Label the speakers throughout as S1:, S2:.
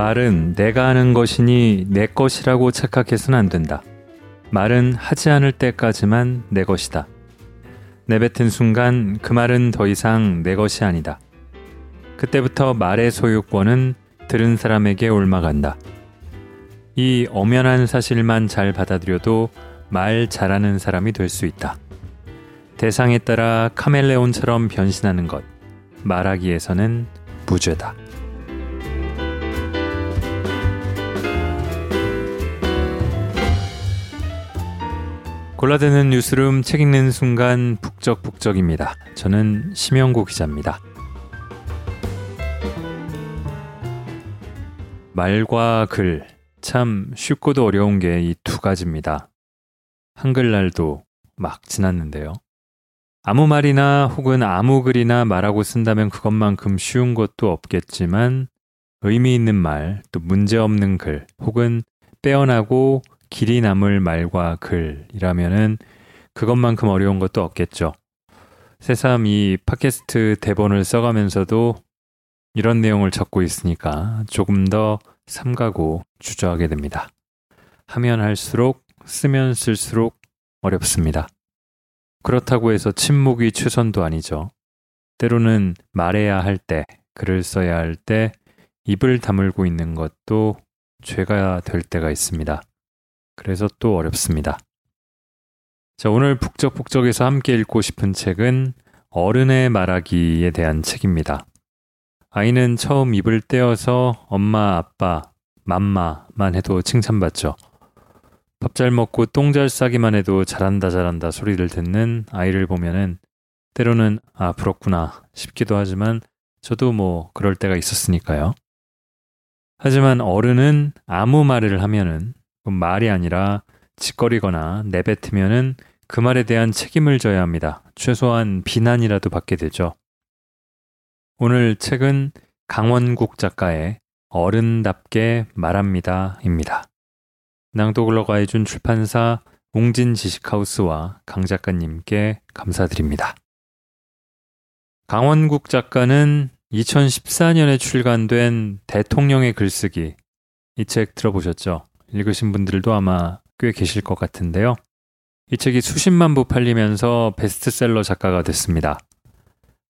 S1: 말은 내가 하는 것이니 내 것이라고 착각해서는 안 된다. 말은 하지 않을 때까지만 내 것이다. 내뱉은 순간 그 말은 더 이상 내 것이 아니다. 그때부터 말의 소유권은 들은 사람에게 올마간다. 이 엄연한 사실만 잘 받아들여도 말 잘하는 사람이 될 수 있다. 대상에 따라 카멜레온처럼 변신하는 것, 말하기에서는 무죄다. 골라드는 뉴스룸 책 읽는 순간 북적북적입니다. 저는 심영구 기자입니다. 말과 글, 참 쉽고도 어려운 게 이 두 가지입니다. 한글날도 막 지났는데요. 아무 말이나 혹은 아무 글이나 말하고 쓴다면 그것만큼 쉬운 것도 없겠지만 의미 있는 말, 또 문제 없는 글, 혹은 빼어나고 길이 남을 말과 글이라면은 그것만큼 어려운 것도 없겠죠. 새삼 이 팟캐스트 대본을 써가면서도 이런 내용을 적고 있으니까 조금 더 삼가고 주저하게 됩니다. 하면 할수록 쓰면 쓸수록 어렵습니다. 그렇다고 해서 침묵이 최선도 아니죠. 때로는 말해야 할 때, 글을 써야 할 때 입을 다물고 있는 것도 죄가 될 때가 있습니다. 그래서 또 어렵습니다. 자, 오늘 북적북적에서 함께 읽고 싶은 책은 어른의 말하기에 대한 책입니다. 아이는 처음 입을 떼어서 엄마, 아빠, 맘마만 해도 칭찬받죠. 밥 잘 먹고 똥 잘 싸기만 해도 잘한다 잘한다 소리를 듣는 아이를 보면은 때로는 아 부럽구나 싶기도 하지만 저도 뭐 그럴 때가 있었으니까요. 하지만 어른은 아무 말을 하면은 말이 아니라 짓거리거나 내뱉으면은 그 말에 대한 책임을 져야 합니다. 최소한 비난이라도 받게 되죠. 오늘 책은 강원국 작가의 어른답게 말합니다입니다. 낭독을 허가해준 출판사 웅진 지식하우스와 강 작가님께 감사드립니다. 강원국 작가는 2014년에 출간된 대통령의 글쓰기 이 책 들어보셨죠? 읽으신 분들도 아마 꽤 계실 것 같은데요. 이 책이 수십만 부 팔리면서 베스트셀러 작가가 됐습니다.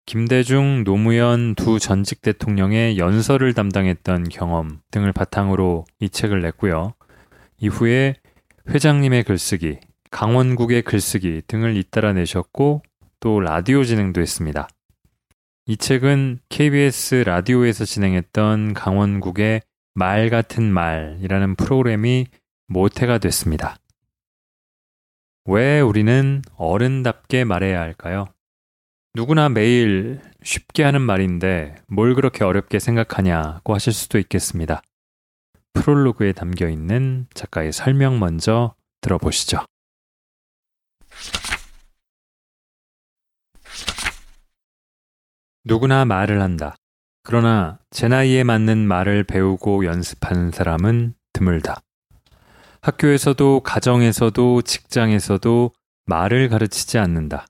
S1: 김대중, 노무현 두 전직 대통령의 연설을 담당했던 경험 등을 바탕으로 이 책을 냈고요. 이후에 회장님의 글쓰기, 강원국의 글쓰기 등을 잇따라 내셨고 또 라디오 진행도 했습니다. 이 책은 KBS 라디오에서 진행했던 강원국의 말 같은 말이라는 프로그램이 모태가 됐습니다. 왜 우리는 어른답게 말해야 할까요? 누구나 매일 쉽게 하는 말인데 뭘 그렇게 어렵게 생각하냐고 하실 수도 있겠습니다. 프롤로그에 담겨 있는 작가의 설명 먼저 들어보시죠. 누구나 말을 한다. 그러나 제 나이에 맞는 말을 배우고 연습하는 사람은 드물다. 학교에서도 가정에서도 직장에서도 말을 가르치지 않는다.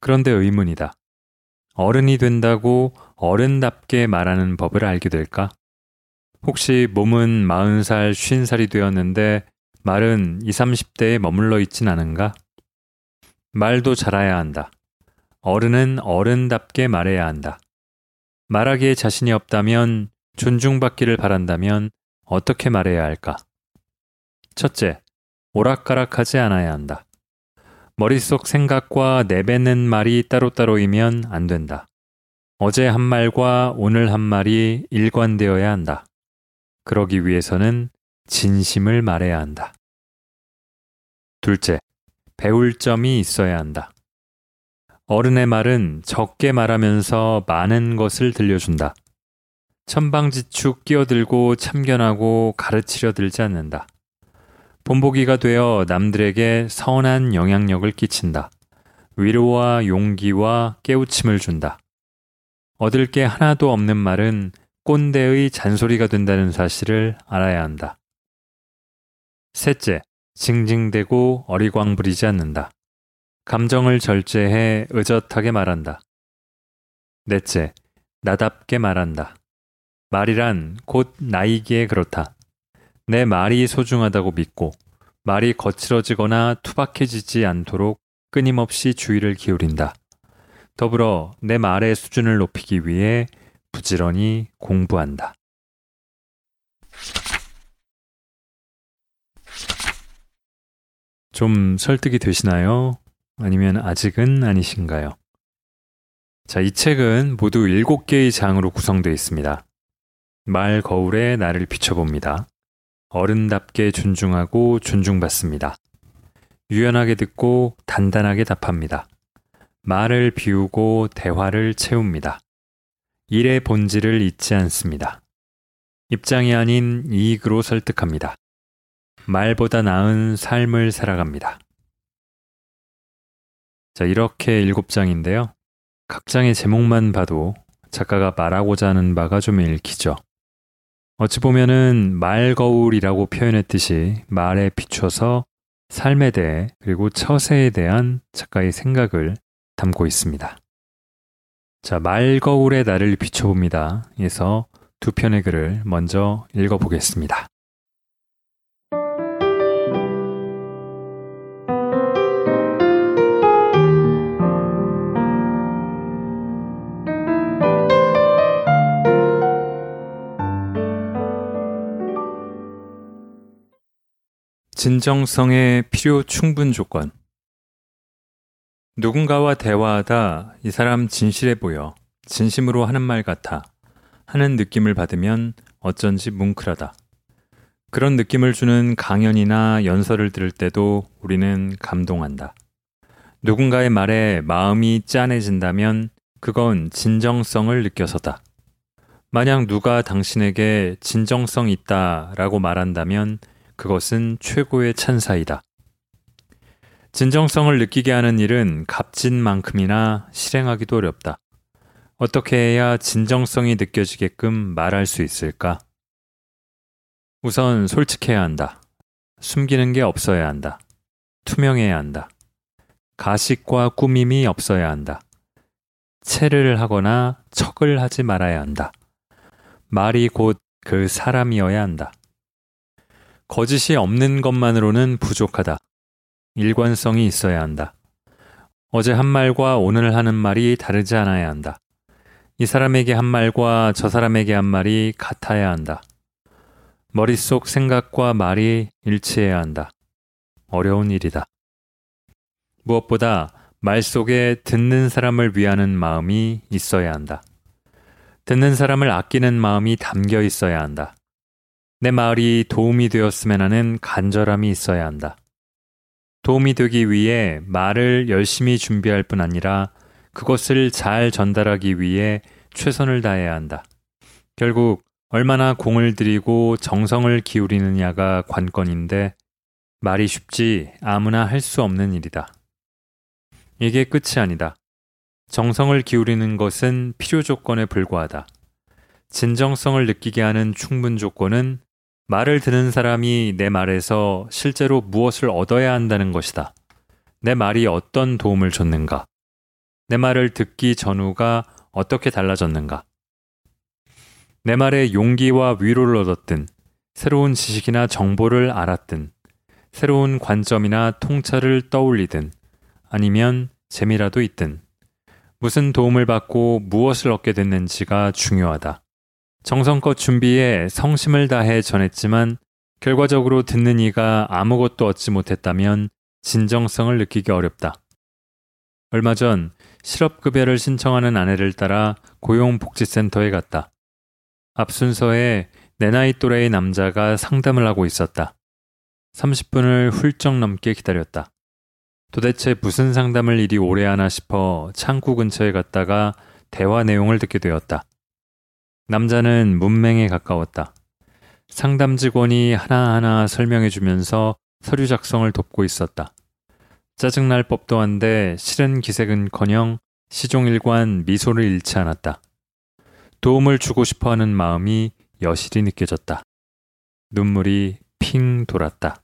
S1: 그런데 의문이다. 어른이 된다고 어른답게 말하는 법을 알게 될까? 혹시 몸은 40살, 50살이 되었는데 말은 20, 30대에 머물러 있진 않은가? 말도 잘해야 한다. 어른은 어른답게 말해야 한다. 말하기에 자신이 없다면 존중받기를 바란다면 어떻게 말해야 할까? 첫째, 오락가락하지 않아야 한다. 머릿속 생각과 내뱉는 말이 따로따로이면 안 된다. 어제 한 말과 오늘 한 말이 일관되어야 한다. 그러기 위해서는 진심을 말해야 한다. 둘째, 배울 점이 있어야 한다. 어른의 말은 적게 말하면서 많은 것을 들려준다. 천방지축 끼어들고 참견하고 가르치려 들지 않는다. 본보기가 되어 남들에게 선한 영향력을 끼친다. 위로와 용기와 깨우침을 준다. 얻을 게 하나도 없는 말은 꼰대의 잔소리가 된다는 사실을 알아야 한다. 셋째, 징징대고 어리광 부리지 않는다. 감정을 절제해 의젓하게 말한다. 넷째, 나답게 말한다. 말이란 곧 나이기에 그렇다. 내 말이 소중하다고 믿고 말이 거칠어지거나 투박해지지 않도록 끊임없이 주의를 기울인다. 더불어 내 말의 수준을 높이기 위해 부지런히 공부한다. 좀 설득이 되시나요? 아니면 아직은 아니신가요? 자, 이 책은 모두 7개의 장으로 구성되어 있습니다. 말 거울에 나를 비춰봅니다. 어른답게 존중하고 존중받습니다. 유연하게 듣고 단단하게 답합니다. 말을 비우고 대화를 채웁니다. 일의 본질을 잊지 않습니다. 입장이 아닌 이익으로 설득합니다. 말보다 나은 삶을 살아갑니다. 자, 이렇게 일곱 장인데요. 각 장의 제목만 봐도 작가가 말하고자 하는 바가 좀 읽히죠. 어찌 보면은 말 거울이라고 표현했듯이 말에 비춰서 삶에 대해 그리고 처세에 대한 작가의 생각을 담고 있습니다. 자, 말 거울에 나를 비춰봅니다. 에서 두 편의 글을 먼저 읽어보겠습니다. 진정성의 필요 충분 조건. 누군가와 대화하다 이 사람 진실해 보여 진심으로 하는 말 같아 하는 느낌을 받으면 어쩐지 뭉클하다. 그런 느낌을 주는 강연이나 연설을 들을 때도 우리는 감동한다. 누군가의 말에 마음이 짠해진다면 그건 진정성을 느껴서다. 만약 누가 당신에게 진정성 있다 라고 말한다면 그것은 최고의 찬사이다. 진정성을 느끼게 하는 일은 값진 만큼이나 실행하기도 어렵다. 어떻게 해야 진정성이 느껴지게끔 말할 수 있을까? 우선 솔직해야 한다. 숨기는 게 없어야 한다. 투명해야 한다. 가식과 꾸밈이 없어야 한다. 체를 하거나 척을 하지 말아야 한다. 말이 곧 그 사람이어야 한다. 거짓이 없는 것만으로는 부족하다. 일관성이 있어야 한다. 어제 한 말과 오늘 하는 말이 다르지 않아야 한다. 이 사람에게 한 말과 저 사람에게 한 말이 같아야 한다. 머릿속 생각과 말이 일치해야 한다. 어려운 일이다. 무엇보다 말 속에 듣는 사람을 위하는 마음이 있어야 한다. 듣는 사람을 아끼는 마음이 담겨 있어야 한다. 내 말이 도움이 되었으면 하는 간절함이 있어야 한다. 도움이 되기 위해 말을 열심히 준비할 뿐 아니라 그것을 잘 전달하기 위해 최선을 다해야 한다. 결국 얼마나 공을 들이고 정성을 기울이느냐가 관건인데 말이 쉽지 아무나 할 수 없는 일이다. 이게 끝이 아니다. 정성을 기울이는 것은 필요 조건에 불과하다. 진정성을 느끼게 하는 충분 조건은 말을 듣는 사람이 내 말에서 실제로 무엇을 얻어야 한다는 것이다. 내 말이 어떤 도움을 줬는가? 내 말을 듣기 전후가 어떻게 달라졌는가? 내 말에 용기와 위로를 얻었든, 새로운 지식이나 정보를 알았든, 새로운 관점이나 통찰을 떠올리든, 아니면 재미라도 있든, 무슨 도움을 받고 무엇을 얻게 됐는지가 중요하다. 정성껏 준비해 성심을 다해 전했지만 결과적으로 듣는 이가 아무것도 얻지 못했다면 진정성을 느끼기 어렵다. 얼마 전 실업급여를 신청하는 아내를 따라 고용복지센터에 갔다. 앞 순서에 내 나이 또래의 남자가 상담을 하고 있었다. 30분을 훌쩍 넘게 기다렸다. 도대체 무슨 상담을 이리 오래 하나 싶어 창구 근처에 갔다가 대화 내용을 듣게 되었다. 남자는 문맹에 가까웠다. 상담 직원이 하나하나 설명해 주면서 서류 작성을 돕고 있었다. 짜증날 법도 한데 실은 기색은 커녕 시종일관 미소를 잃지 않았다. 도움을 주고 싶어 하는 마음이 여실히 느껴졌다. 눈물이 핑 돌았다.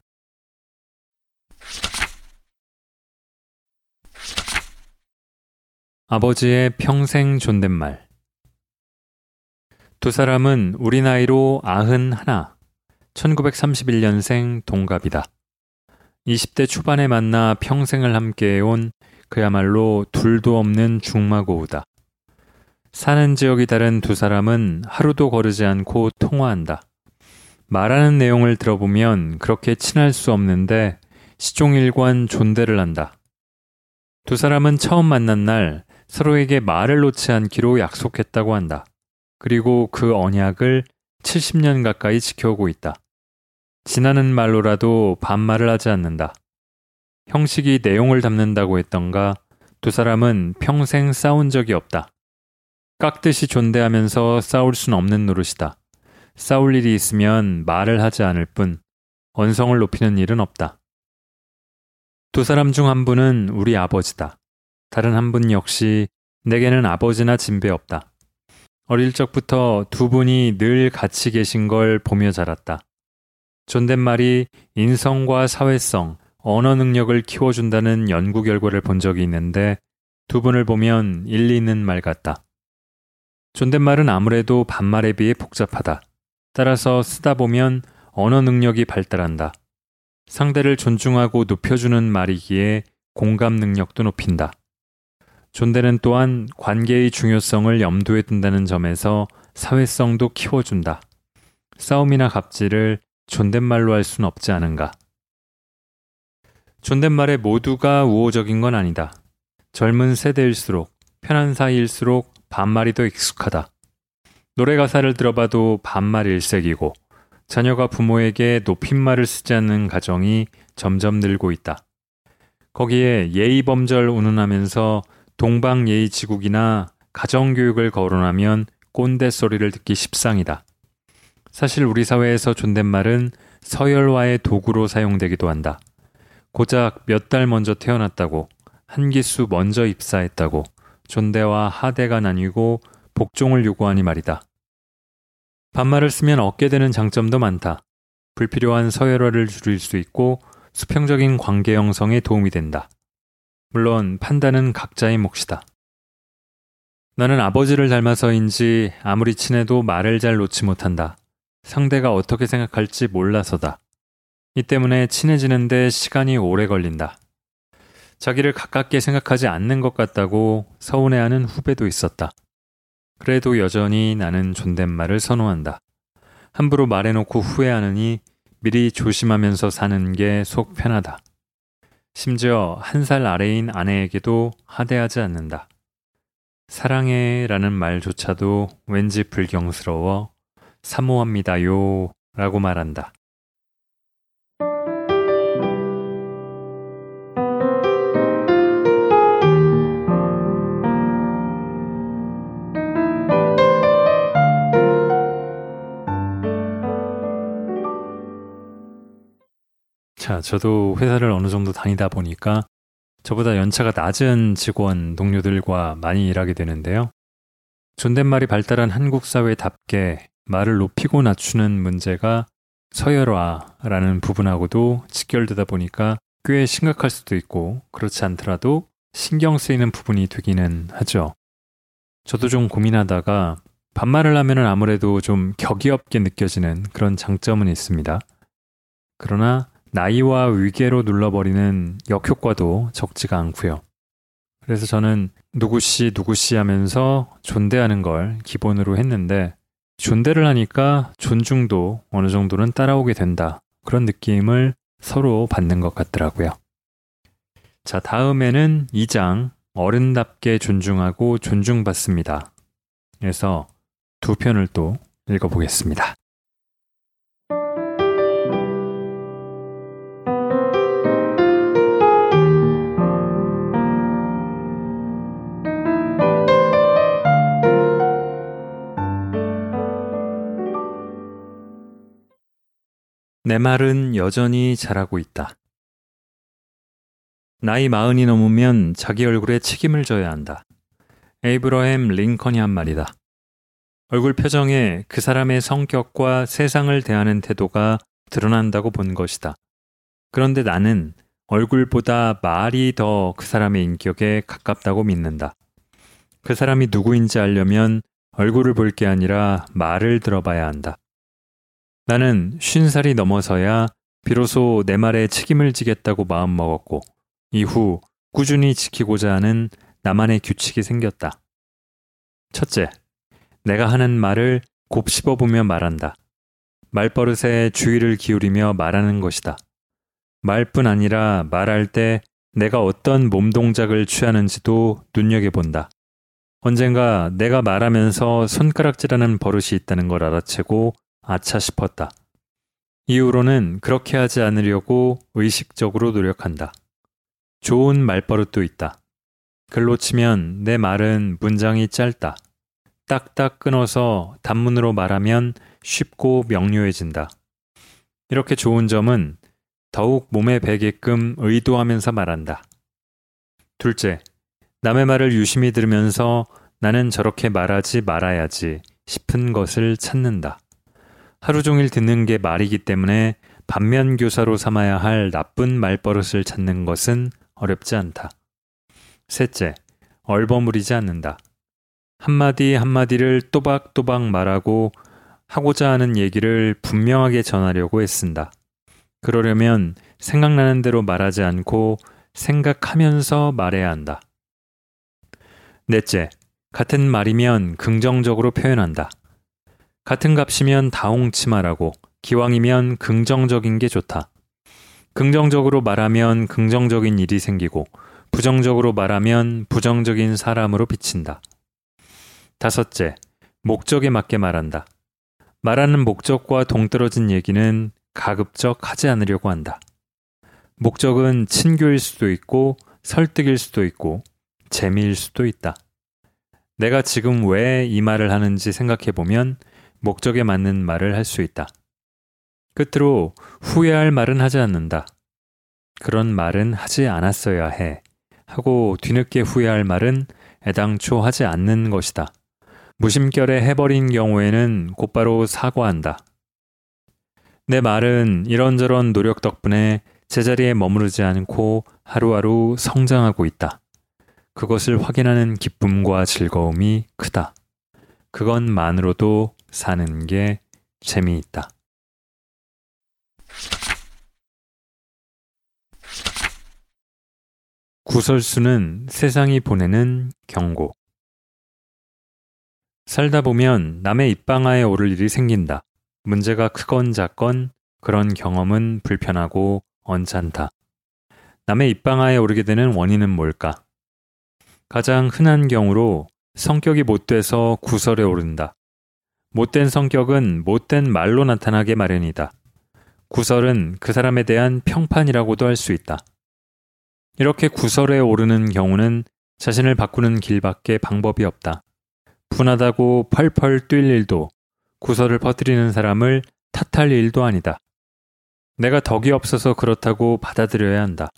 S1: 아버지의 평생 존댓말. 두 사람은 우리 나이로 아흔 하나, 1931년생 동갑이다. 20대 초반에 만나 평생을 함께해온 그야말로 둘도 없는 중마고우다. 사는 지역이 다른 두 사람은 하루도 거르지 않고 통화한다. 말하는 내용을 들어보면 그렇게 친할 수 없는데 시종일관 존대를 한다. 두 사람은 처음 만난 날 서로에게 말을 놓지 않기로 약속했다고 한다. 그리고 그 언약을 70년 가까이 지켜오고 있다. 지나는 말로라도 반말을 하지 않는다. 형식이 내용을 담는다고 했던가 두 사람은 평생 싸운 적이 없다. 깍듯이 존대하면서 싸울 순 없는 노릇이다. 싸울 일이 있으면 말을 하지 않을 뿐 언성을 높이는 일은 없다. 두 사람 중 한 분은 우리 아버지다. 다른 한 분 역시 내게는 아버지나 진배 없다. 어릴 적부터 두 분이 늘 같이 계신 걸 보며 자랐다. 존댓말이 인성과 사회성, 언어 능력을 키워준다는 연구 결과를 본 적이 있는데 두 분을 보면 일리 있는 말 같다. 존댓말은 아무래도 반말에 비해 복잡하다. 따라서 쓰다 보면 언어 능력이 발달한다. 상대를 존중하고 높여주는 말이기에 공감 능력도 높인다. 존대는 또한 관계의 중요성을 염두에 둔다는 점에서 사회성도 키워준다. 싸움이나 갑질을 존댓말로 할 수는 없지 않은가. 존댓말에 모두가 우호적인 건 아니다. 젊은 세대일수록, 편한 사이일수록 반말이 더 익숙하다. 노래 가사를 들어봐도 반말 일색이고, 자녀가 부모에게 높임말을 쓰지 않는 가정이 점점 늘고 있다. 거기에 예의범절 운운하면서 동방예의 지국이나 가정교육을 거론하면 꼰대 소리를 듣기 십상이다. 사실 우리 사회에서 존댓말은 서열화의 도구로 사용되기도 한다. 고작 몇 달 먼저 태어났다고, 한 기수 먼저 입사했다고, 존대와 하대가 나뉘고 복종을 요구하니 말이다. 반말을 쓰면 얻게 되는 장점도 많다. 불필요한 서열화를 줄일 수 있고 수평적인 관계 형성에 도움이 된다. 물론 판단은 각자의 몫이다. 나는 아버지를 닮아서인지 아무리 친해도 말을 잘 놓지 못한다. 상대가 어떻게 생각할지 몰라서다. 이 때문에 친해지는데 시간이 오래 걸린다. 자기를 가깝게 생각하지 않는 것 같다고 서운해하는 후배도 있었다. 그래도 여전히 나는 존댓말을 선호한다. 함부로 말해놓고 후회하느니 미리 조심하면서 사는 게 속 편하다. 심지어 한 살 아래인 아내에게도 하대하지 않는다. 사랑해 라는 말조차도 왠지 불경스러워 사모합니다요 라고 말한다. 자, 저도 회사를 어느 정도 다니다 보니까 저보다 연차가 낮은 직원, 동료들과 많이 일하게 되는데요. 존댓말이 발달한 한국 사회답게 말을 높이고 낮추는 문제가 서열화라는 부분하고도 직결되다 보니까 꽤 심각할 수도 있고 그렇지 않더라도 신경 쓰이는 부분이 되기는 하죠. 저도 좀 고민하다가 반말을 하면은 아무래도 좀 격이 없게 느껴지는 그런 장점은 있습니다. 그러나 나이와 위계로 눌러버리는 역효과도 적지가 않고요. 그래서 저는 누구씨 누구씨 하면서 존대하는 걸 기본으로 했는데 존대를 하니까 존중도 어느 정도는 따라오게 된다. 그런 느낌을 서로 받는 것 같더라고요. 자, 다음에는 2장 어른답게 존중하고 존중받습니다. 그래서 두 편을 또 읽어보겠습니다. 내 말은 여전히 잘하고 있다. 나이 마흔이 넘으면 자기 얼굴에 책임을 져야 한다. 에이브러햄 링컨이 한 말이다. 얼굴 표정에 그 사람의 성격과 세상을 대하는 태도가 드러난다고 본 것이다. 그런데 나는 얼굴보다 말이 더 그 사람의 인격에 가깝다고 믿는다. 그 사람이 누구인지 알려면 얼굴을 볼 게 아니라 말을 들어봐야 한다. 나는 쉰 살이 넘어서야 비로소 내 말에 책임을 지겠다고 마음먹었고, 이후 꾸준히 지키고자 하는 나만의 규칙이 생겼다. 첫째, 내가 하는 말을 곱씹어 보며 말한다. 말버릇에 주의를 기울이며 말하는 것이다. 말뿐 아니라 말할 때 내가 어떤 몸 동작을 취하는지도 눈여겨본다. 언젠가 내가 말하면서 손가락질하는 버릇이 있다는 걸 알아채고 아차 싶었다. 이후로는 그렇게 하지 않으려고 의식적으로 노력한다. 좋은 말버릇도 있다. 글로 치면 내 말은 문장이 짧다. 딱딱 끊어서 단문으로 말하면 쉽고 명료해진다. 이렇게 좋은 점은 더욱 몸에 배게끔 의도하면서 말한다. 둘째, 남의 말을 유심히 들으면서 나는 저렇게 말하지 말아야지 싶은 것을 찾는다. 하루 종일 듣는 게 말이기 때문에 반면 교사로 삼아야 할 나쁜 말버릇을 찾는 것은 어렵지 않다. 셋째, 얼버무리지 않는다. 한마디 한마디를 또박또박 말하고 하고자 하는 얘기를 분명하게 전하려고 애쓴다. 그러려면 생각나는 대로 말하지 않고 생각하면서 말해야 한다. 넷째, 같은 말이면 긍정적으로 표현한다. 같은 값이면 다홍치 말하고 기왕이면 긍정적인 게 좋다. 긍정적으로 말하면 긍정적인 일이 생기고 부정적으로 말하면 부정적인 사람으로 비친다. 다섯째, 목적에 맞게 말한다. 말하는 목적과 동떨어진 얘기는 가급적 하지 않으려고 한다. 목적은 친교일 수도 있고 설득일 수도 있고 재미일 수도 있다. 내가 지금 왜 이 말을 하는지 생각해 보면 목적에 맞는 말을 할 수 있다. 끝으로 후회할 말은 하지 않는다. 그런 말은 하지 않았어야 해. 하고 뒤늦게 후회할 말은 애당초 하지 않는 것이다. 무심결에 해버린 경우에는 곧바로 사과한다. 내 말은 이런저런 노력 덕분에 제자리에 머무르지 않고 하루하루 성장하고 있다. 그것을 확인하는 기쁨과 즐거움이 크다. 그것만으로도 사는 게 재미있다. 구설수는 세상이 보내는 경고. 살다 보면 남의 입방아에 오를 일이 생긴다. 문제가 크건 작건 그런 경험은 불편하고 언짢다. 남의 입방아에 오르게 되는 원인은 뭘까? 가장 흔한 경우로 성격이 못 돼서 구설에 오른다. 못된 성격은 못된 말로 나타나게 마련이다. 구설은 그 사람에 대한 평판이라고도 할 수 있다. 이렇게 구설에 오르는 경우는 자신을 바꾸는 길밖에 방법이 없다. 분하다고 펄펄 뛸 일도 구설을 퍼뜨리는 사람을 탓할 일도 아니다. 내가 덕이 없어서 그렇다고 받아들여야 한다.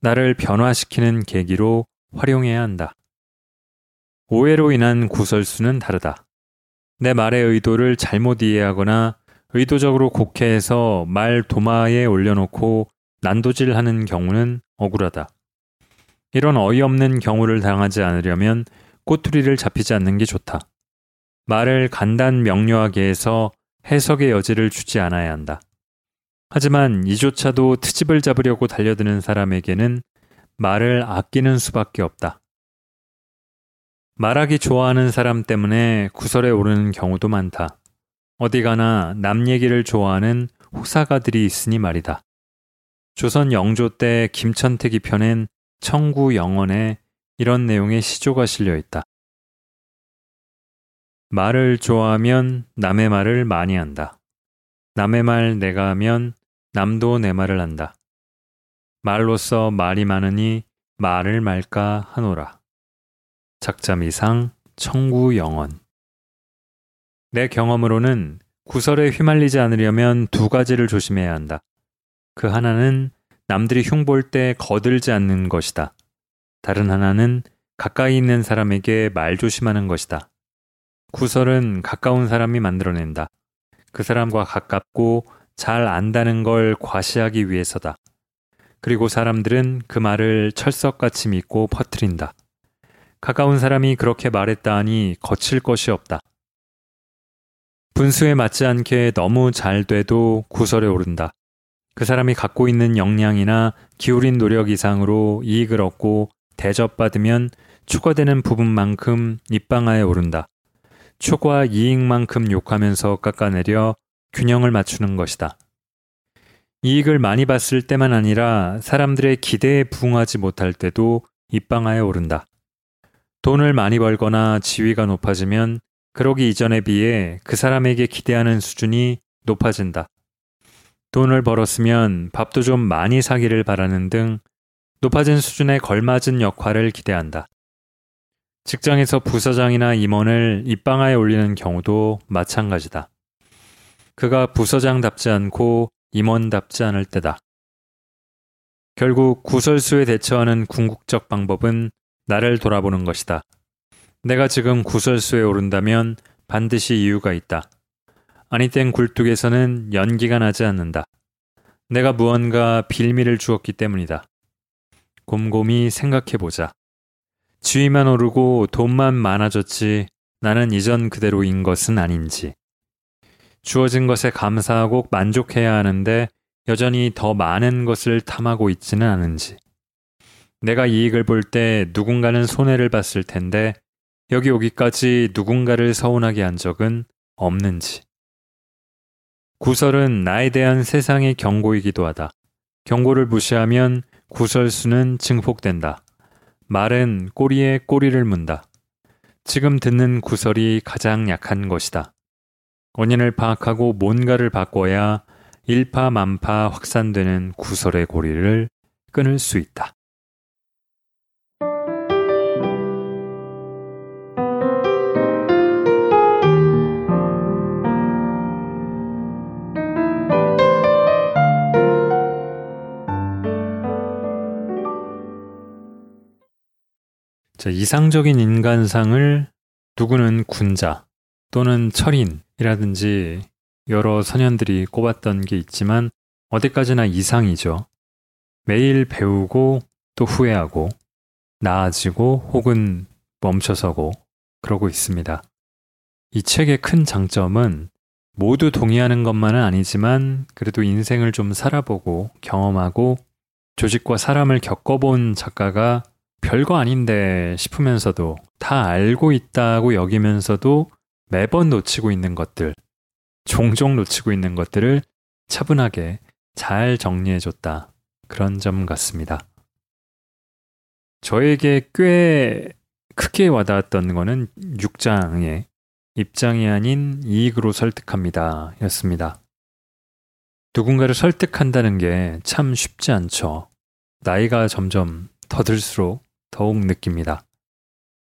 S1: 나를 변화시키는 계기로 활용해야 한다. 오해로 인한 구설수는 다르다. 내 말의 의도를 잘못 이해하거나 의도적으로 곡해해서 말 도마에 올려놓고 난도질하는 경우는 억울하다. 이런 어이없는 경우를 당하지 않으려면 꼬투리를 잡히지 않는 게 좋다. 말을 간단 명료하게 해서 해석의 여지를 주지 않아야 한다. 하지만 이조차도 트집을 잡으려고 달려드는 사람에게는 말을 아끼는 수밖에 없다. 말하기 좋아하는 사람 때문에 구설에 오르는 경우도 많다. 어디 가나 남 얘기를 좋아하는 호사가들이 있으니 말이다. 조선 영조 때 김천택이 펴낸 청구 영언에 이런 내용의 시조가 실려 있다. 말을 좋아하면 남의 말을 많이 한다. 남의 말 내가 하면 남도 내 말을 한다. 말로써 말이 많으니 말을 말까 하노라. 작자미상 청구 영언 내 경험으로는 구설에 휘말리지 않으려면 두 가지를 조심해야 한다. 그 하나는 남들이 흉볼 때 거들지 않는 것이다. 다른 하나는 가까이 있는 사람에게 말 조심하는 것이다. 구설은 가까운 사람이 만들어낸다. 그 사람과 가깝고 잘 안다는 걸 과시하기 위해서다. 그리고 사람들은 그 말을 철석같이 믿고 퍼뜨린다. 가까운 사람이 그렇게 말했다 하니 거칠 것이 없다. 분수에 맞지 않게 너무 잘 돼도 구설에 오른다. 그 사람이 갖고 있는 역량이나 기울인 노력 이상으로 이익을 얻고 대접받으면 추가되는 부분만큼 입방아에 오른다. 초과 이익만큼 욕하면서 깎아내려 균형을 맞추는 것이다. 이익을 많이 봤을 때만 아니라 사람들의 기대에 부응하지 못할 때도 입방아에 오른다. 돈을 많이 벌거나 지위가 높아지면 그러기 이전에 비해 그 사람에게 기대하는 수준이 높아진다. 돈을 벌었으면 밥도 좀 많이 사기를 바라는 등 높아진 수준에 걸맞은 역할을 기대한다. 직장에서 부서장이나 임원을 입방아에 올리는 경우도 마찬가지다. 그가 부서장답지 않고 임원답지 않을 때다. 결국 구설수에 대처하는 궁극적 방법은 나를 돌아보는 것이다. 내가 지금 구설수에 오른다면 반드시 이유가 있다. 아니 땐 굴뚝에서는 연기가 나지 않는다. 내가 무언가 빌미를 주었기 때문이다. 곰곰이 생각해보자. 지위만 오르고 돈만 많아졌지 나는 이전 그대로인 것은 아닌지. 주어진 것에 감사하고 만족해야 하는데 여전히 더 많은 것을 탐하고 있지는 않은지. 내가 이익을 볼 때 누군가는 손해를 봤을 텐데 여기 오기까지 누군가를 서운하게 한 적은 없는지. 구설은 나에 대한 세상의 경고이기도 하다. 경고를 무시하면 구설수는 증폭된다. 말은 꼬리에 꼬리를 문다. 지금 듣는 구설이 가장 약한 것이다. 원인을 파악하고 뭔가를 바꿔야 일파만파 확산되는 구설의 고리를 끊을 수 있다. 자, 이상적인 인간상을 누구는 군자 또는 철인이라든지 여러 선현들이 꼽았던 게 있지만 어디까지나 이상이죠. 매일 배우고 또 후회하고 나아지고 혹은 멈춰서고 그러고 있습니다. 이 책의 큰 장점은 모두 동의하는 것만은 아니지만 그래도 인생을 좀 살아보고 경험하고 조직과 사람을 겪어본 작가가 별거 아닌데 싶으면서도 다 알고 있다고 여기면서도 매번 놓치고 있는 것들, 종종 놓치고 있는 것들을 차분하게 잘 정리해줬다. 그런 점 같습니다. 저에게 꽤 크게 와닿았던 거는 6장의 입장이 아닌 이익으로 설득합니다. 였습니다. 누군가를 설득한다는 게 참 쉽지 않죠. 나이가 점점 더 들수록 더욱 느낍니다.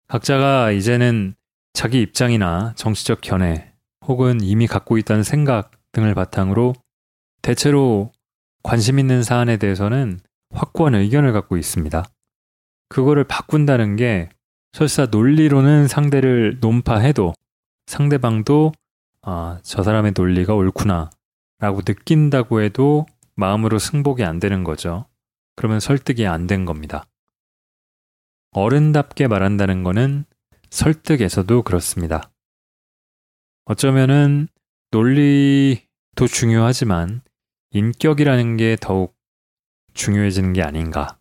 S1: 각자가 이제는 자기 입장이나 정치적 견해 혹은 이미 갖고 있다는 생각 등을 바탕으로 대체로 관심 있는 사안에 대해서는 확고한 의견을 갖고 있습니다. 그거를 바꾼다는 게 설사 논리로는 상대를 논파해도 상대방도 아, 저 사람의 논리가 옳구나 라고 느낀다고 해도 마음으로 승복이 안 되는 거죠. 그러면 설득이 안 된 겁니다. 어른답게 말한다는 것은 설득에서도 그렇습니다. 어쩌면은 논리도 중요하지만 인격이라는 게 더욱 중요해지는 게 아닌가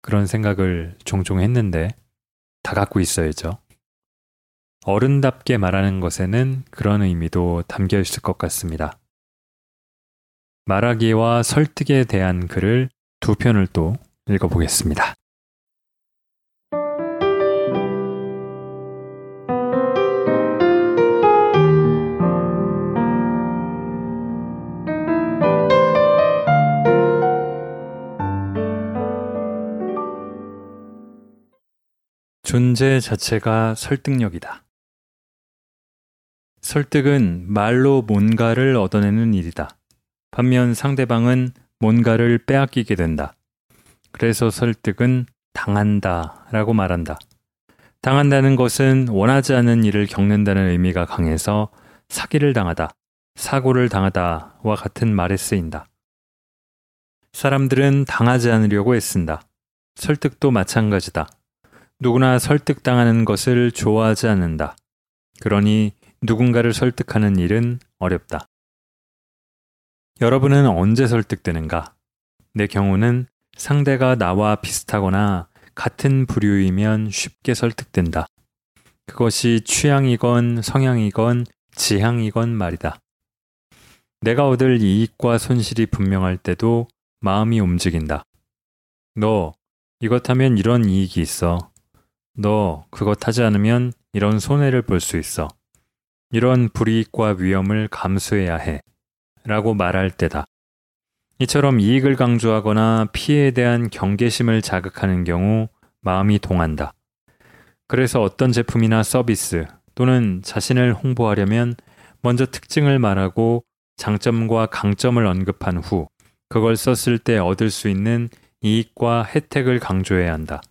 S1: 그런 생각을 종종 했는데 다 갖고 있어야죠. 어른답게 말하는 것에는 그런 의미도 담겨 있을 것 같습니다. 말하기와 설득에 대한 글을 두 편을 또 읽어보겠습니다. 존재 자체가 설득력이다. 설득은 말로 뭔가를 얻어내는 일이다. 반면 상대방은 뭔가를 빼앗기게 된다. 그래서 설득은 당한다 라고 말한다. 당한다는 것은 원하지 않은 일을 겪는다는 의미가 강해서 사기를 당하다, 사고를 당하다와 같은 말에 쓰인다. 사람들은 당하지 않으려고 애쓴다. 설득도 마찬가지다. 누구나 설득당하는 것을 좋아하지 않는다. 그러니 누군가를 설득하는 일은 어렵다. 여러분은 언제 설득되는가? 내 경우는 상대가 나와 비슷하거나 같은 부류이면 쉽게 설득된다. 그것이 취향이건 성향이건 지향이건 말이다. 내가 얻을 이익과 손실이 분명할 때도 마음이 움직인다. 너, 이것 하면 이런 이익이 있어. 너, 그것 하지 않으면 이런 손해를 볼 수 있어. 이런 불이익과 위험을 감수해야 해. 라고 말할 때다. 이처럼 이익을 강조하거나 피해에 대한 경계심을 자극하는 경우 마음이 동한다. 그래서 어떤 제품이나 서비스 또는 자신을 홍보하려면 먼저 특징을 말하고 장점과 강점을 언급한 후 그걸 썼을 때 얻을 수 있는 이익과 혜택을 강조해야 한다.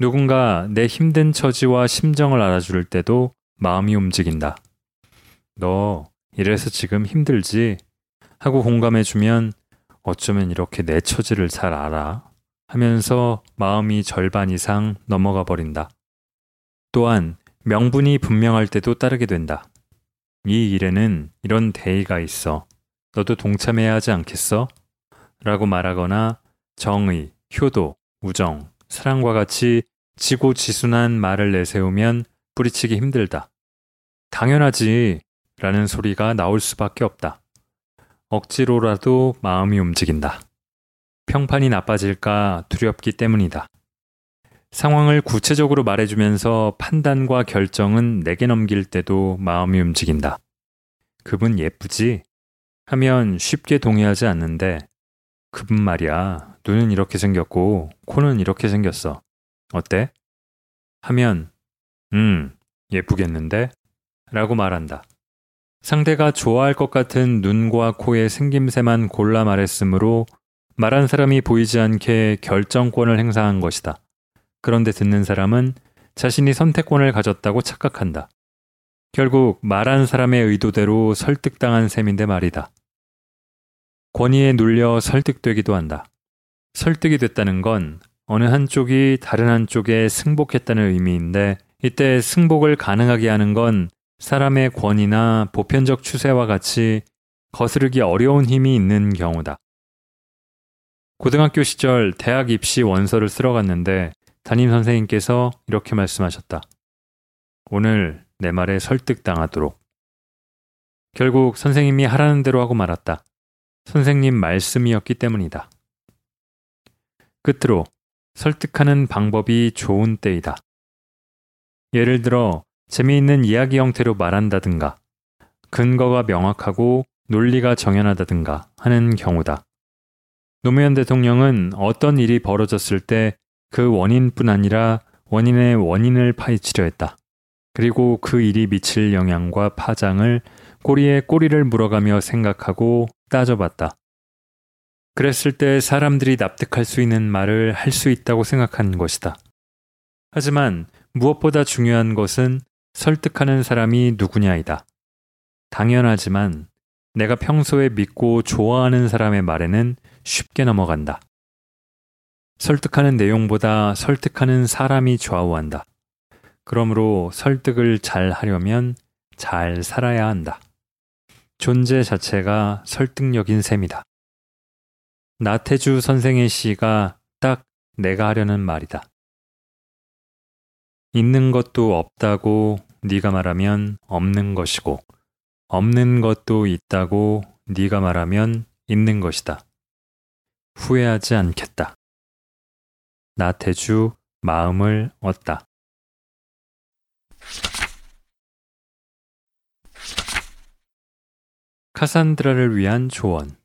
S1: 누군가 내 힘든 처지와 심정을 알아줄 때도 마음이 움직인다. 너 이래서 지금 힘들지? 하고 공감해주면 어쩌면 이렇게 내 처지를 잘 알아? 하면서 마음이 절반 이상 넘어가 버린다. 또한 명분이 분명할 때도 따르게 된다. 이 일에는 이런 대의가 있어. 너도 동참해야 하지 않겠어? 라고 말하거나 정의, 효도, 우정, 사랑과 같이 지고 지순한 말을 내세우면 뿌리치기 힘들다. 당연하지. 라는 소리가 나올 수밖에 없다. 억지로라도 마음이 움직인다. 평판이 나빠질까 두렵기 때문이다. 상황을 구체적으로 말해주면서 판단과 결정은 내게 넘길 때도 마음이 움직인다. 그분 예쁘지? 하면 쉽게 동의하지 않는데, 그분 말이야. 눈은 이렇게 생겼고, 코는 이렇게 생겼어. 어때? 하면, 음, 예쁘겠는데? 라고 말한다. 상대가 좋아할 것 같은 눈과 코의 생김새만 골라 말했으므로 말한 사람이 보이지 않게 결정권을 행사한 것이다. 그런데 듣는 사람은 자신이 선택권을 가졌다고 착각한다. 결국 말한 사람의 의도대로 설득당한 셈인데 말이다. 권위에 눌려 설득되기도 한다. 설득이 됐다는 건 어느 한쪽이 다른 한쪽에 승복했다는 의미인데 이때 승복을 가능하게 하는 건 사람의 권위나 보편적 추세와 같이 거스르기 어려운 힘이 있는 경우다. 고등학교 시절 대학 입시 원서를 쓰러 갔는데 담임 선생님께서 이렇게 말씀하셨다. 오늘 내 말에 설득당하도록. 결국 선생님이 하라는 대로 하고 말았다. 선생님 말씀이었기 때문이다. 끝으로 설득하는 방법이 좋은 때이다. 예를 들어 재미있는 이야기 형태로 말한다든가 근거가 명확하고 논리가 정연하다든가 하는 경우다. 노무현 대통령은 어떤 일이 벌어졌을 때 그 원인뿐 아니라 원인의 원인을 파헤치려 했다. 그리고 그 일이 미칠 영향과 파장을 꼬리에 꼬리를 물어가며 생각하고 따져봤다. 그랬을 때 사람들이 납득할 수 있는 말을 할 수 있다고 생각한 것이다. 하지만 무엇보다 중요한 것은 설득하는 사람이 누구냐이다. 당연하지만 내가 평소에 믿고 좋아하는 사람의 말에는 쉽게 넘어간다. 설득하는 내용보다 설득하는 사람이 좌우한다. 그러므로 설득을 잘 하려면 잘 살아야 한다. 존재 자체가 설득력인 셈이다. 나태주 선생의 시가 딱 내가 하려는 말이다. 있는 것도 없다고 네가 말하면 없는 것이고 없는 것도 있다고 네가 말하면 있는 것이다. 후회하지 않겠다. 나태주 마음을 얻다. 카산드라를 위한 조언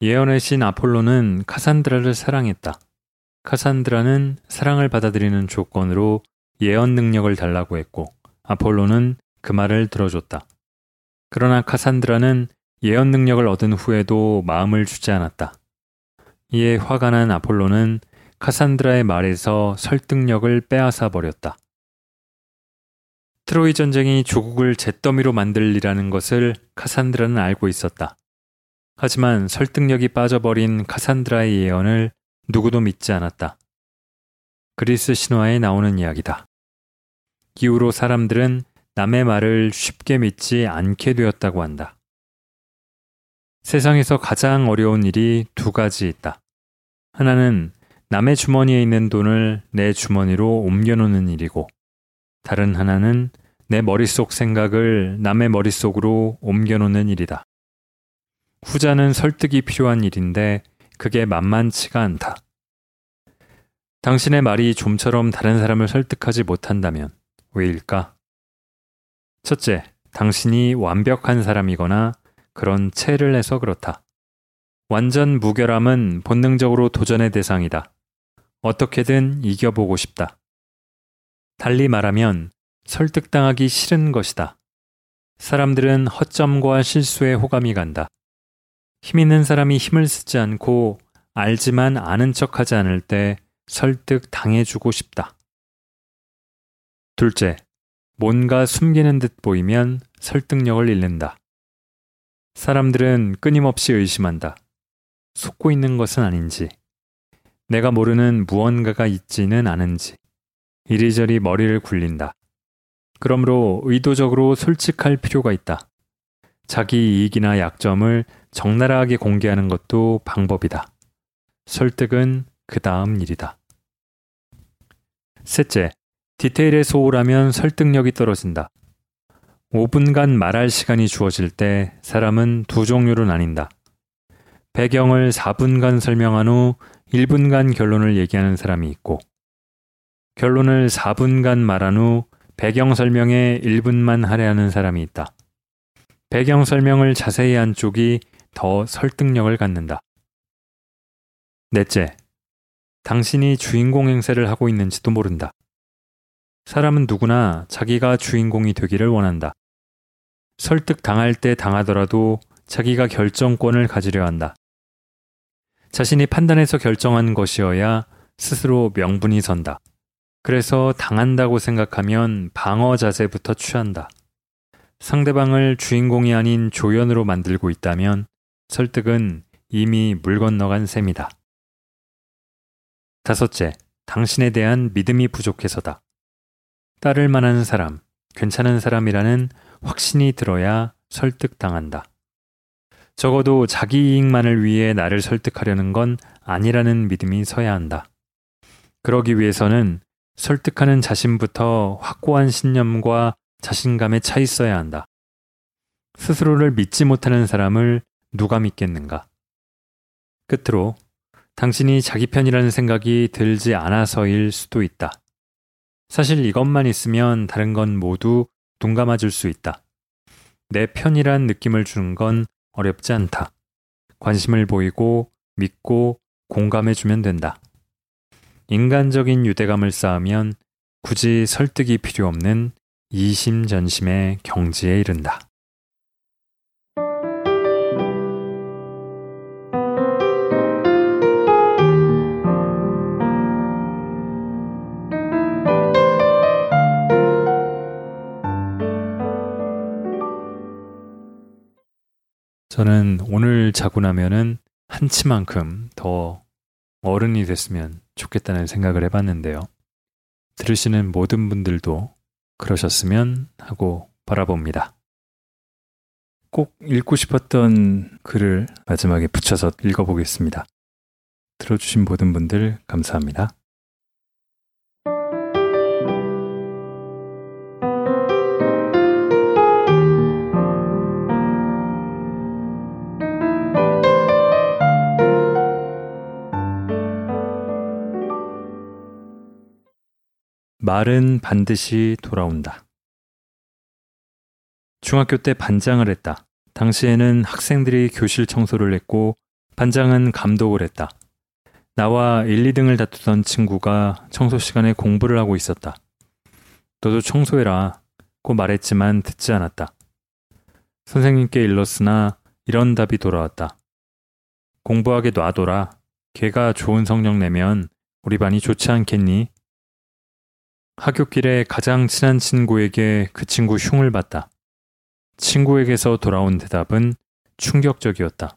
S1: 예언의 신 아폴로는 카산드라를 사랑했다. 카산드라는 사랑을 받아들이는 조건으로 예언 능력을 달라고 했고 아폴로는 그 말을 들어줬다. 그러나 카산드라는 예언 능력을 얻은 후에도 마음을 주지 않았다. 이에 화가 난 아폴로는 카산드라의 말에서 설득력을 빼앗아 버렸다. 트로이 전쟁이 조국을 잿더미로 만들리라는 것을 카산드라는 알고 있었다. 하지만 설득력이 빠져버린 카산드라의 예언을 누구도 믿지 않았다. 그리스 신화에 나오는 이야기다. 이후로 사람들은 남의 말을 쉽게 믿지 않게 되었다고 한다. 세상에서 가장 어려운 일이 두 가지 있다. 하나는 남의 주머니에 있는 돈을 내 주머니로 옮겨놓는 일이고, 다른 하나는 내 머릿속 생각을 남의 머릿속으로 옮겨놓는 일이다. 후자는 설득이 필요한 일인데 그게 만만치가 않다. 당신의 말이 좀처럼 다른 사람을 설득하지 못한다면 왜일까? 첫째, 당신이 완벽한 사람이거나 그런 체를 해서 그렇다. 완전 무결함은 본능적으로 도전의 대상이다. 어떻게든 이겨보고 싶다. 달리 말하면 설득당하기 싫은 것이다. 사람들은 허점과 실수에 호감이 간다. 힘 있는 사람이 힘을 쓰지 않고 알지만 아는 척 하지 않을 때 설득 당해주고 싶다. 둘째, 뭔가 숨기는 듯 보이면 설득력을 잃는다. 사람들은 끊임없이 의심한다. 속고 있는 것은 아닌지, 내가 모르는 무언가가 있지는 않은지, 이리저리 머리를 굴린다. 그러므로 의도적으로 솔직할 필요가 있다. 자기 이익이나 약점을 적나라하게 공개하는 것도 방법이다. 설득은 그 다음 일이다. 셋째, 디테일에 소홀하면 설득력이 떨어진다. 5분간 말할 시간이 주어질 때 사람은 두 종류로 나뉜다. 배경을 4분간 설명한 후 1분간 결론을 얘기하는 사람이 있고, 결론을 4분간 말한 후 배경 설명에 1분만 할애하는 사람이 있다. 배경 설명을 자세히 한 쪽이 더 설득력을 갖는다. 넷째, 당신이 주인공 행세를 하고 있는지도 모른다. 사람은 누구나 자기가 주인공이 되기를 원한다. 설득 당할 때 당하더라도 자기가 결정권을 가지려 한다. 자신이 판단해서 결정한 것이어야 스스로 명분이 선다. 그래서 당한다고 생각하면 방어 자세부터 취한다. 상대방을 주인공이 아닌 조연으로 만들고 있다면 설득은 이미 물 건너간 셈이다. 다섯째, 당신에 대한 믿음이 부족해서다. 따를 만한 사람, 괜찮은 사람이라는 확신이 들어야 설득당한다. 적어도 자기 이익만을 위해 나를 설득하려는 건 아니라는 믿음이 서야 한다. 그러기 위해서는 설득하는 자신부터 확고한 신념과 자신감에 차 있어야 한다. 스스로를 믿지 못하는 사람을 누가 믿겠는가? 끝으로 당신이 자기 편이라는 생각이 들지 않아서일 수도 있다. 사실 이것만 있으면 다른 건 모두 눈 감아 줄 수 있다. 내 편이란 느낌을 주는 건 어렵지 않다. 관심을 보이고 믿고 공감해 주면 된다. 인간적인 유대감을 쌓으면 굳이 설득이 필요 없는 이심전심의 경지에 이른다. 저는 오늘 자고 나면은 한 치만큼 더 어른이 됐으면 좋겠다는 생각을 해봤는데요. 들으시는 모든 분들도 그러셨으면 하고 바라봅니다. 꼭 읽고 싶었던 글을 마지막에 붙여서 읽어보겠습니다. 들어주신 모든 분들 감사합니다. 말은 반드시 돌아온다. 중학교 때 반장을 했다. 당시에는 학생들이 교실 청소를 했고 반장은 감독을 했다. 나와 1, 2등을 다투던 친구가 청소 시간에 공부를 하고 있었다. 너도 청소해라. 고 말했지만 듣지 않았다. 선생님께 일렀으나 이런 답이 돌아왔다. 공부하게 놔둬라. 걔가 좋은 성적 내면 우리 반이 좋지 않겠니? 학교길에 가장 친한 친구에게 그 친구 흉을 봤다. 친구에게서 돌아온 대답은 충격적이었다.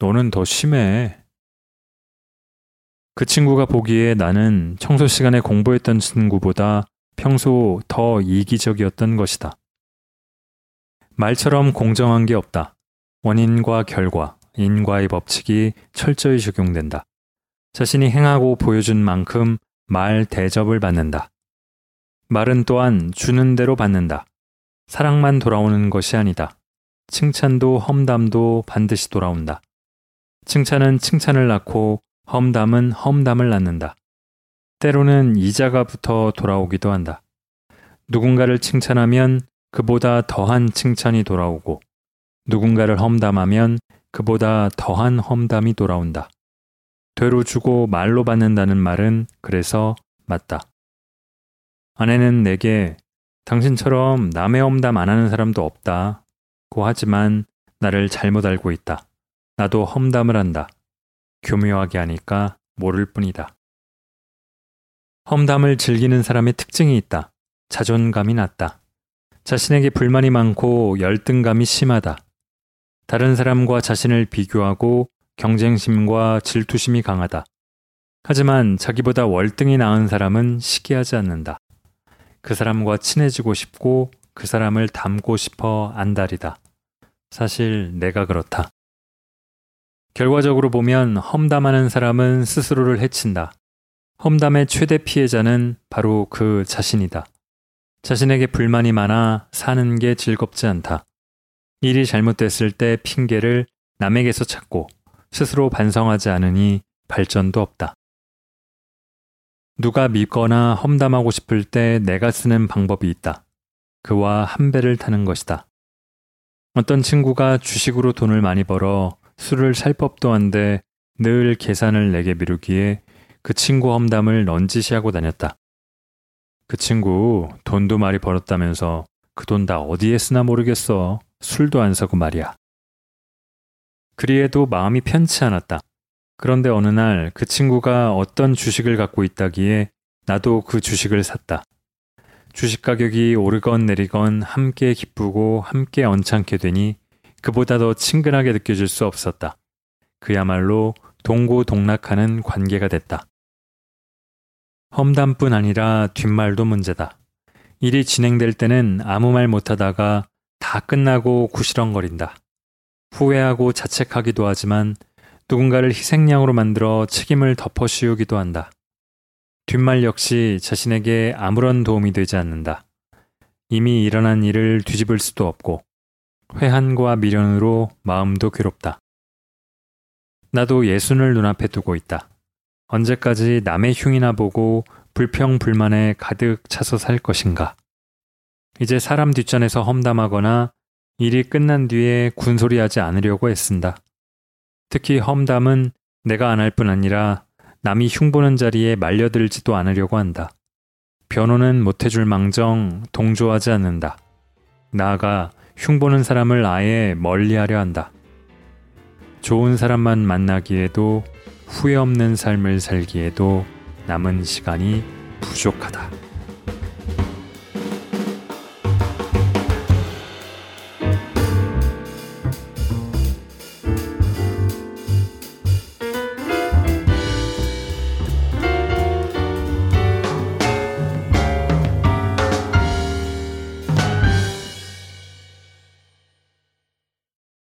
S1: 너는 더 심해. 그 친구가 보기에 나는 청소 시간에 공부했던 친구보다 평소 더 이기적이었던 것이다. 말처럼 공정한 게 없다. 원인과 결과, 인과의 법칙이 철저히 적용된다. 자신이 행하고 보여준 만큼 말 대접을 받는다. 말은 또한 주는 대로 받는다. 사랑만 돌아오는 것이 아니다. 칭찬도 험담도 반드시 돌아온다. 칭찬은 칭찬을 낳고 험담은 험담을 낳는다. 때로는 이자가 붙어 돌아오기도 한다. 누군가를 칭찬하면 그보다 더한 칭찬이 돌아오고 누군가를 험담하면 그보다 더한 험담이 돌아온다. 되로 주고 말로 받는다는 말은 그래서 맞다. 아내는 내게 당신처럼 남의 험담 안 하는 사람도 없다. 고 하지만 나를 잘못 알고 있다. 나도 험담을 한다. 교묘하게 하니까 모를 뿐이다. 험담을 즐기는 사람의 특징이 있다. 자존감이 낮다. 자신에게 불만이 많고 열등감이 심하다. 다른 사람과 자신을 비교하고 경쟁심과 질투심이 강하다. 하지만 자기보다 월등히 나은 사람은 시기하지 않는다. 그 사람과 친해지고 싶고 그 사람을 닮고 싶어 안달이다. 사실 내가 그렇다. 결과적으로 보면 험담하는 사람은 스스로를 해친다. 험담의 최대 피해자는 바로 그 자신이다. 자신에게 불만이 많아 사는 게 즐겁지 않다. 일이 잘못됐을 때 핑계를 남에게서 찾고 스스로 반성하지 않으니 발전도 없다. 누가 믿거나 험담하고 싶을 때 내가 쓰는 방법이 있다. 그와 한 배를 타는 것이다. 어떤 친구가 주식으로 돈을 많이 벌어 술을 살 법도 한데 늘 계산을 내게 미루기에 그 친구 험담을 넌지시하고 다녔다. 그 친구 돈도 많이 벌었다면서 그 돈 다 어디에 쓰나 모르겠어. 술도 안 사고 말이야. 그리에도 마음이 편치 않았다. 그런데 어느 날 그 친구가 어떤 주식을 갖고 있다기에 나도 그 주식을 샀다. 주식 가격이 오르건 내리건 함께 기쁘고 함께 언짢게 되니 그보다 더 친근하게 느껴질 수 없었다. 그야말로 동고동락하는 관계가 됐다. 험담뿐 아니라 뒷말도 문제다. 일이 진행될 때는 아무 말 못하다가 다 끝나고 구시렁거린다. 후회하고 자책하기도 하지만 누군가를 희생양으로 만들어 책임을 덮어 씌우기도 한다. 뒷말 역시 자신에게 아무런 도움이 되지 않는다. 이미 일어난 일을 뒤집을 수도 없고 회한과 미련으로 마음도 괴롭다. 나도 예순을 눈앞에 두고 있다. 언제까지 남의 흉이나 보고 불평 불만에 가득 차서 살 것인가? 이제 사람 뒷전에서 험담하거나 일이 끝난 뒤에 군소리하지 않으려고 애쓴다. 특히 험담은 내가 안 할 뿐 아니라 남이 흉보는 자리에 말려들지도 않으려고 한다. 변호는 못해줄 망정 동조하지 않는다. 나아가 흉보는 사람을 아예 멀리하려 한다. 좋은 사람만 만나기에도 후회 없는 삶을 살기에도 남은 시간이 부족하다.